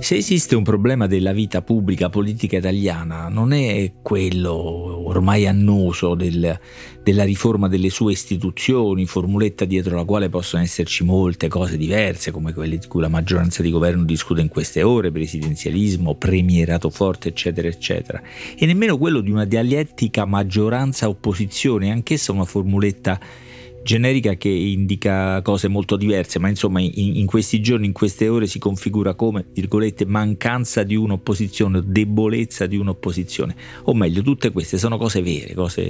Se esiste un problema della vita pubblica politica italiana, non è quello ormai annoso del, della riforma delle sue istituzioni, formuletta dietro la quale possono esserci molte cose diverse, come quelle di cui la maggioranza di governo discute in queste ore, presidenzialismo, premierato forte, eccetera, eccetera, e nemmeno quello di una dialettica maggioranza-opposizione, anch'essa una formuletta generica che indica cose molto diverse, ma insomma in, in, questi giorni, in queste ore si configura come, virgolette, mancanza di un'opposizione, debolezza di un'opposizione. O meglio, tutte queste sono cose vere, cose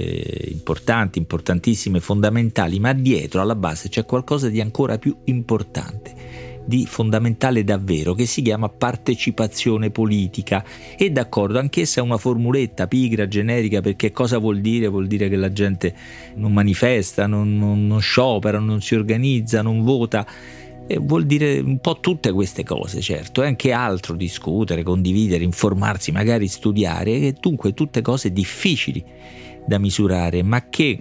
importanti, importantissime, fondamentali, ma dietro, alla base, c'è qualcosa di ancora più importante di fondamentale davvero che si chiama partecipazione politica. E d'accordo anch'essa è una formuletta pigra, generica perché cosa vuol dire? Vuol dire che la gente non manifesta, non, non, non sciopera, non si organizza, non vota. Vuol dire un po' tutte queste cose, certo, e anche altro, discutere, condividere, informarsi, magari studiare, e dunque tutte cose difficili da misurare, ma che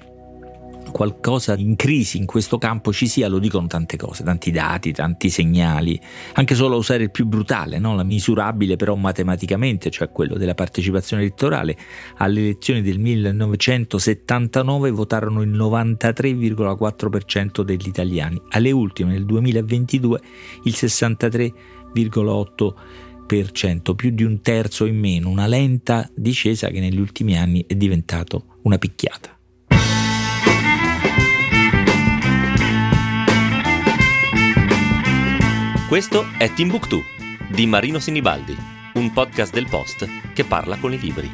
qualcosa in crisi in questo campo ci sia, lo dicono tante cose, tanti dati, tanti segnali, anche solo usare il più brutale, no? la misurabile però matematicamente, cioè quello della partecipazione elettorale. Alle elezioni del 1979 votarono il 93,4% degli italiani, alle ultime nel 2022 il 63,8%, più di un terzo in meno, una lenta discesa che negli ultimi anni è diventato una picchiata. Questo è Timbuktu di Marino Sinibaldi, un podcast del Post che parla con i libri.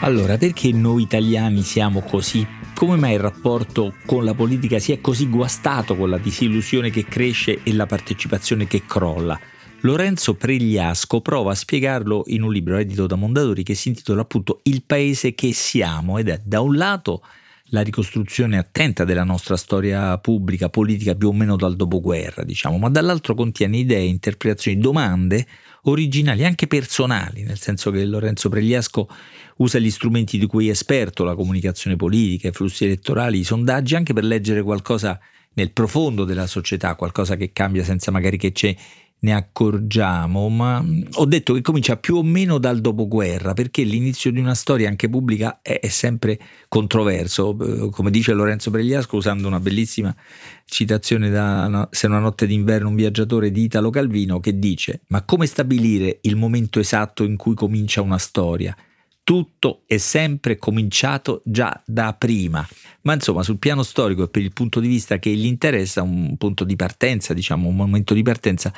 Allora, perché noi italiani siamo così? Come mai il rapporto con la politica si è così guastato con la disillusione che cresce e la partecipazione che crolla? Lorenzo Pregliasco prova a spiegarlo in un libro edito da Mondadori che si intitola appunto Il paese che siamo ed è da un lato la ricostruzione attenta della nostra storia pubblica, politica più o meno dal dopoguerra, diciamo, ma dall'altro contiene idee, interpretazioni, domande originali, anche personali, nel senso che Lorenzo Pregliasco usa gli strumenti di cui è esperto, la comunicazione politica, i flussi elettorali, i sondaggi, anche per leggere qualcosa nel profondo della società, qualcosa che cambia senza magari che c'è ne accorgiamo, ma ho detto che comincia più o meno dal dopoguerra, perché l'inizio di una storia anche pubblica è, è sempre controverso, eh, come dice Lorenzo Pregliasco usando una bellissima citazione da Se una notte d'inverno un viaggiatore di Italo Calvino che dice "Ma come stabilire il momento esatto in cui comincia una storia?" tutto è sempre cominciato già da prima. Ma insomma, sul piano storico e per il punto di vista che gli interessa, un punto di partenza, diciamo, un momento di partenza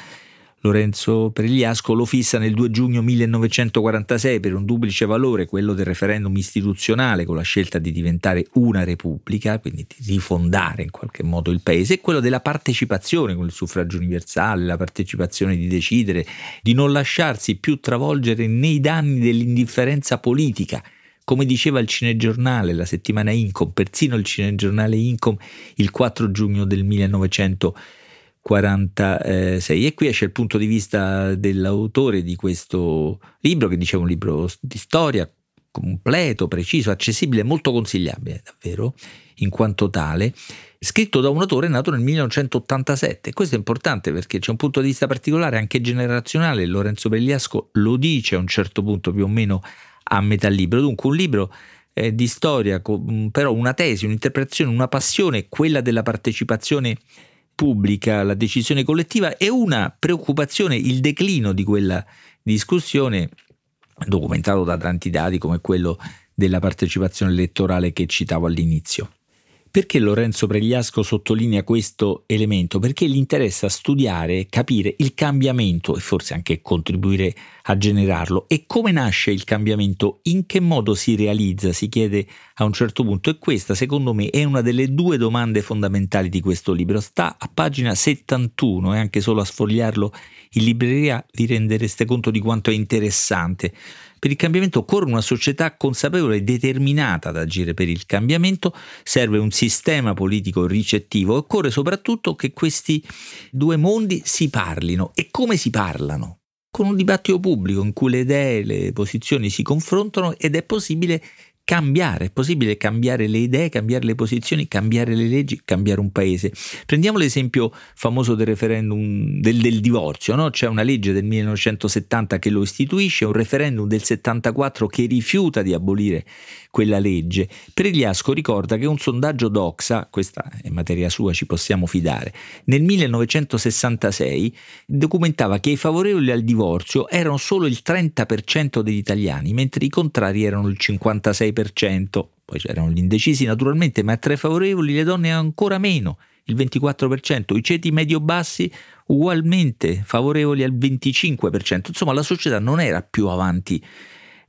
Lorenzo Pregliasco lo fissa nel 2 giugno 1946 per un duplice valore, quello del referendum istituzionale con la scelta di diventare una repubblica, quindi di rifondare in qualche modo il paese, e quello della partecipazione con il suffragio universale, la partecipazione di decidere, di non lasciarsi più travolgere nei danni dell'indifferenza politica come diceva il cinegiornale, la settimana Incom, persino il cinegiornale Incom il 4 giugno del 1946. 46 e qui esce il punto di vista dell'autore di questo libro che diceva un libro di storia completo, preciso, accessibile, molto consigliabile davvero in quanto tale, scritto da un autore nato nel 1987. Questo è importante perché c'è un punto di vista particolare anche generazionale, Lorenzo Begliasco lo dice a un certo punto più o meno a metà libro, dunque un libro eh, di storia, però una tesi, un'interpretazione, una passione, quella della partecipazione pubblica la decisione collettiva e una preoccupazione, il declino di quella discussione, documentato da tanti dati come quello della partecipazione elettorale che citavo all'inizio. Perché Lorenzo Pregliasco sottolinea questo elemento? Perché gli interessa studiare, capire il cambiamento e forse anche contribuire a generarlo. E come nasce il cambiamento? In che modo si realizza? Si chiede a un certo punto. E questa, secondo me, è una delle due domande fondamentali di questo libro. Sta a pagina 71 e anche solo a sfogliarlo in libreria vi rendereste conto di quanto è interessante. Per il cambiamento occorre una società consapevole e determinata ad agire per il cambiamento, serve un sistema politico ricettivo, occorre soprattutto che questi due mondi si parlino. E come si parlano? Con un dibattito pubblico in cui le idee, le posizioni si confrontano ed è possibile cambiare, è possibile cambiare le idee, cambiare le posizioni, cambiare le leggi, cambiare un paese. Prendiamo l'esempio famoso del referendum del, del divorzio, no? c'è una legge del 1970 che lo istituisce, un referendum del 74 che rifiuta di abolire quella legge. Pregliasco ricorda che un sondaggio Doxa, questa è materia sua, ci possiamo fidare, nel 1966 documentava che i favorevoli al divorzio erano solo il 30% degli italiani, mentre i contrari erano il 56%, poi c'erano gli indecisi naturalmente, ma tra i favorevoli le donne ancora meno, il 24%, i ceti medio-bassi ugualmente favorevoli al 25%, insomma la società non era più avanti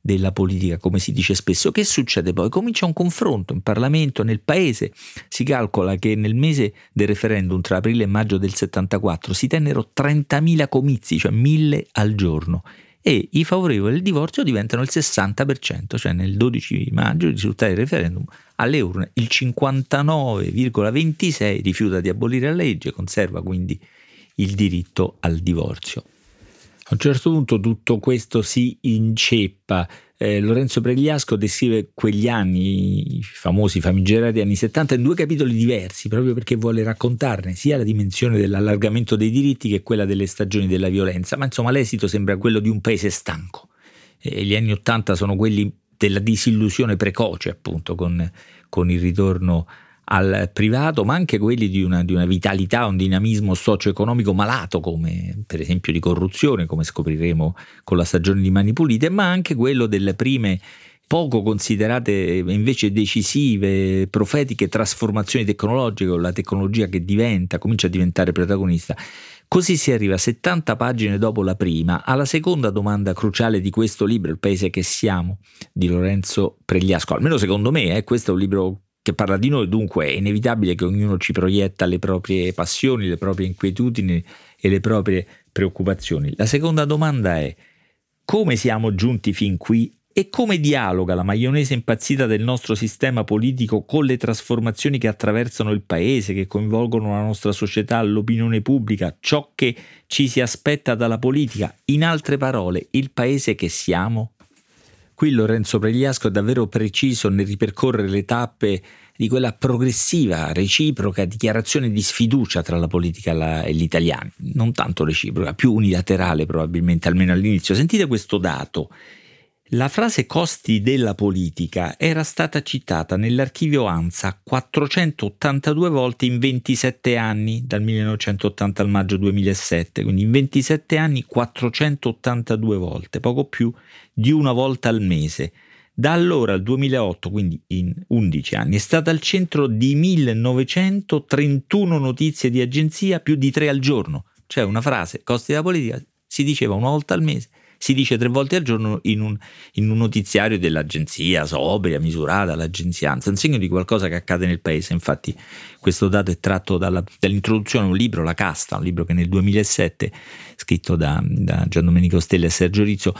della politica, come si dice spesso. Che succede poi? Comincia un confronto in Parlamento, nel Paese. Si calcola che nel mese del referendum tra aprile e maggio del 74 si tennero 30.000 comizi, cioè 1.000 al giorno e i favorevoli al divorzio diventano il 60%, cioè nel 12 maggio i risultati del referendum alle urne il 59,26 rifiuta di abolire la legge, conserva quindi il diritto al divorzio. A un certo punto tutto questo si inceppa. Eh, Lorenzo Pregliasco descrive quegli anni, i famosi famigerati anni 70, in due capitoli diversi, proprio perché vuole raccontarne sia la dimensione dell'allargamento dei diritti che quella delle stagioni della violenza. Ma insomma l'esito sembra quello di un paese stanco. E gli anni 80 sono quelli della disillusione precoce, appunto, con, con il ritorno al privato, ma anche quelli di una, di una vitalità, un dinamismo socio-economico malato, come per esempio di corruzione, come scopriremo con la stagione di Mani Pulite, ma anche quello delle prime poco considerate invece decisive, profetiche trasformazioni tecnologiche, la tecnologia che diventa, comincia a diventare protagonista. Così si arriva 70 pagine dopo la prima alla seconda domanda cruciale di questo libro, Il paese che siamo, di Lorenzo Pregliasco. Almeno secondo me, eh, questo è un libro che parla di noi, dunque è inevitabile che ognuno ci proietta le proprie passioni, le proprie inquietudini e le proprie preoccupazioni. La seconda domanda è come siamo giunti fin qui e come dialoga la maionese impazzita del nostro sistema politico con le trasformazioni che attraversano il paese, che coinvolgono la nostra società, l'opinione pubblica, ciò che ci si aspetta dalla politica, in altre parole, il paese che siamo? Qui Lorenzo Pregliasco è davvero preciso nel ripercorrere le tappe di quella progressiva, reciproca dichiarazione di sfiducia tra la politica e gli italiani, non tanto reciproca, più unilaterale probabilmente, almeno all'inizio. Sentite questo dato. La frase costi della politica era stata citata nell'archivio ANSA 482 volte in 27 anni, dal 1980 al maggio 2007, quindi in 27 anni 482 volte, poco più di una volta al mese. Da allora al 2008, quindi in 11 anni, è stata al centro di 1931 notizie di agenzia, più di tre al giorno. Cioè una frase, costi della politica, si diceva una volta al mese si dice tre volte al giorno in un, in un notiziario dell'agenzia, sobria, misurata, l'aggenzianza, un segno di qualcosa che accade nel paese. Infatti questo dato è tratto dalla, dall'introduzione a un libro, La Casta, un libro che nel 2007, scritto da, da Gian Domenico Stella e Sergio Rizzo,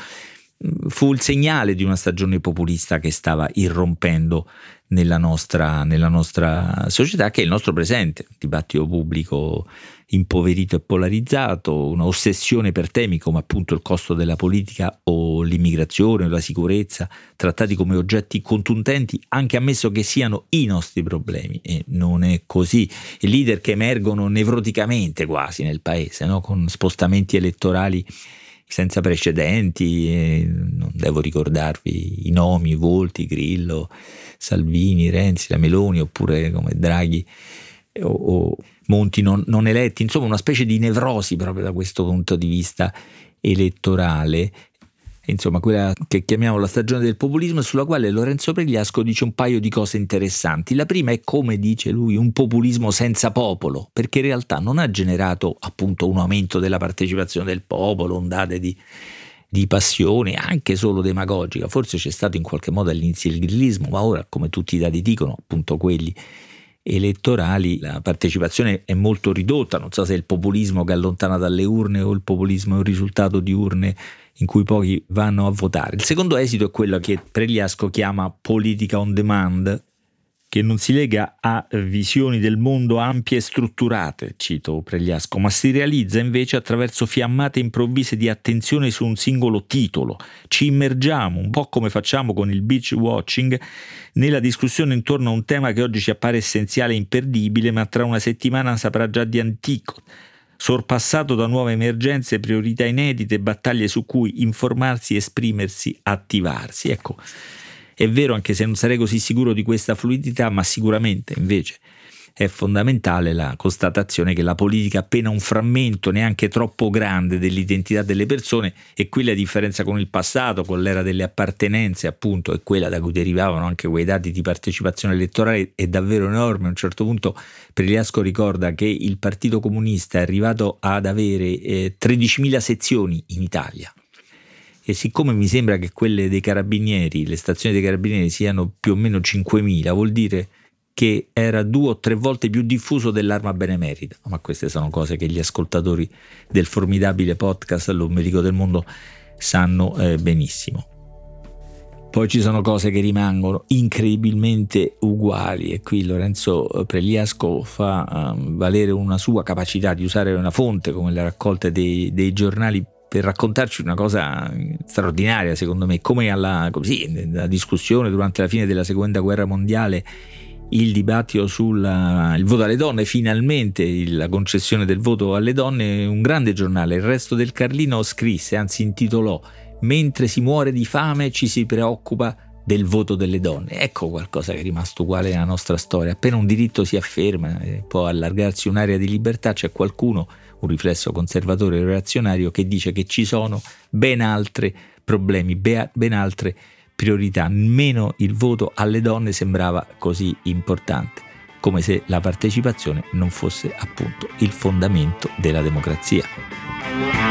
fu il segnale di una stagione populista che stava irrompendo nella nostra, nella nostra società, che è il nostro presente, il dibattito pubblico impoverito e polarizzato, una ossessione per temi come appunto il costo della politica o l'immigrazione o la sicurezza, trattati come oggetti contundenti, anche ammesso che siano i nostri problemi. E non è così. I leader che emergono nevroticamente quasi nel paese, no? con spostamenti elettorali senza precedenti, non devo ricordarvi i nomi, i volti, Grillo, Salvini, Renzi, la Meloni, oppure come Draghi o, o Monti non, non eletti, insomma una specie di nevrosi proprio da questo punto di vista elettorale insomma quella che chiamiamo la stagione del populismo, sulla quale Lorenzo Pregliasco dice un paio di cose interessanti. La prima è, come dice lui, un populismo senza popolo, perché in realtà non ha generato appunto un aumento della partecipazione del popolo, ondate di, di passione, anche solo demagogica. Forse c'è stato in qualche modo all'inizio il grillismo, ma ora, come tutti i dati dicono, appunto quelli elettorali la partecipazione è molto ridotta, non so se è il populismo che allontana dalle urne o il populismo è un risultato di urne in cui pochi vanno a votare. Il secondo esito è quello che Pregliasco chiama politica on demand, che non si lega a visioni del mondo ampie e strutturate, cito Pregliasco, ma si realizza invece attraverso fiammate improvvise di attenzione su un singolo titolo. Ci immergiamo, un po' come facciamo con il beach watching, nella discussione intorno a un tema che oggi ci appare essenziale e imperdibile, ma tra una settimana saprà già di antico sorpassato da nuove emergenze, priorità inedite, battaglie su cui informarsi, esprimersi, attivarsi. Ecco, è vero anche se non sarei così sicuro di questa fluidità, ma sicuramente invece è fondamentale la constatazione che la politica appena un frammento neanche troppo grande dell'identità delle persone e qui la differenza con il passato, con l'era delle appartenenze appunto e quella da cui derivavano anche quei dati di partecipazione elettorale è davvero enorme. A un certo punto Pregliasco ricorda che il Partito Comunista è arrivato ad avere eh, 13.000 sezioni in Italia e siccome mi sembra che quelle dei carabinieri, le stazioni dei carabinieri siano più o meno 5.000, vuol dire che era due o tre volte più diffuso dell'arma benemerita. Ma queste sono cose che gli ascoltatori del formidabile podcast L'Ombelico del Mondo sanno eh, benissimo. Poi ci sono cose che rimangono incredibilmente uguali e qui Lorenzo Pregliasco fa uh, valere una sua capacità di usare una fonte come le raccolte dei, dei giornali per raccontarci una cosa straordinaria, secondo me, come alla così, discussione durante la fine della seconda guerra mondiale il dibattito sul voto alle donne, finalmente la concessione del voto alle donne, un grande giornale, il resto del Carlino scrisse, anzi intitolò Mentre si muore di fame ci si preoccupa del voto delle donne. Ecco qualcosa che è rimasto uguale nella nostra storia. Appena un diritto si afferma, e può allargarsi un'area di libertà, c'è qualcuno un riflesso conservatore e reazionario che dice che ci sono ben altri problemi, ben altre priorità. Meno il voto alle donne sembrava così importante, come se la partecipazione non fosse appunto il fondamento della democrazia.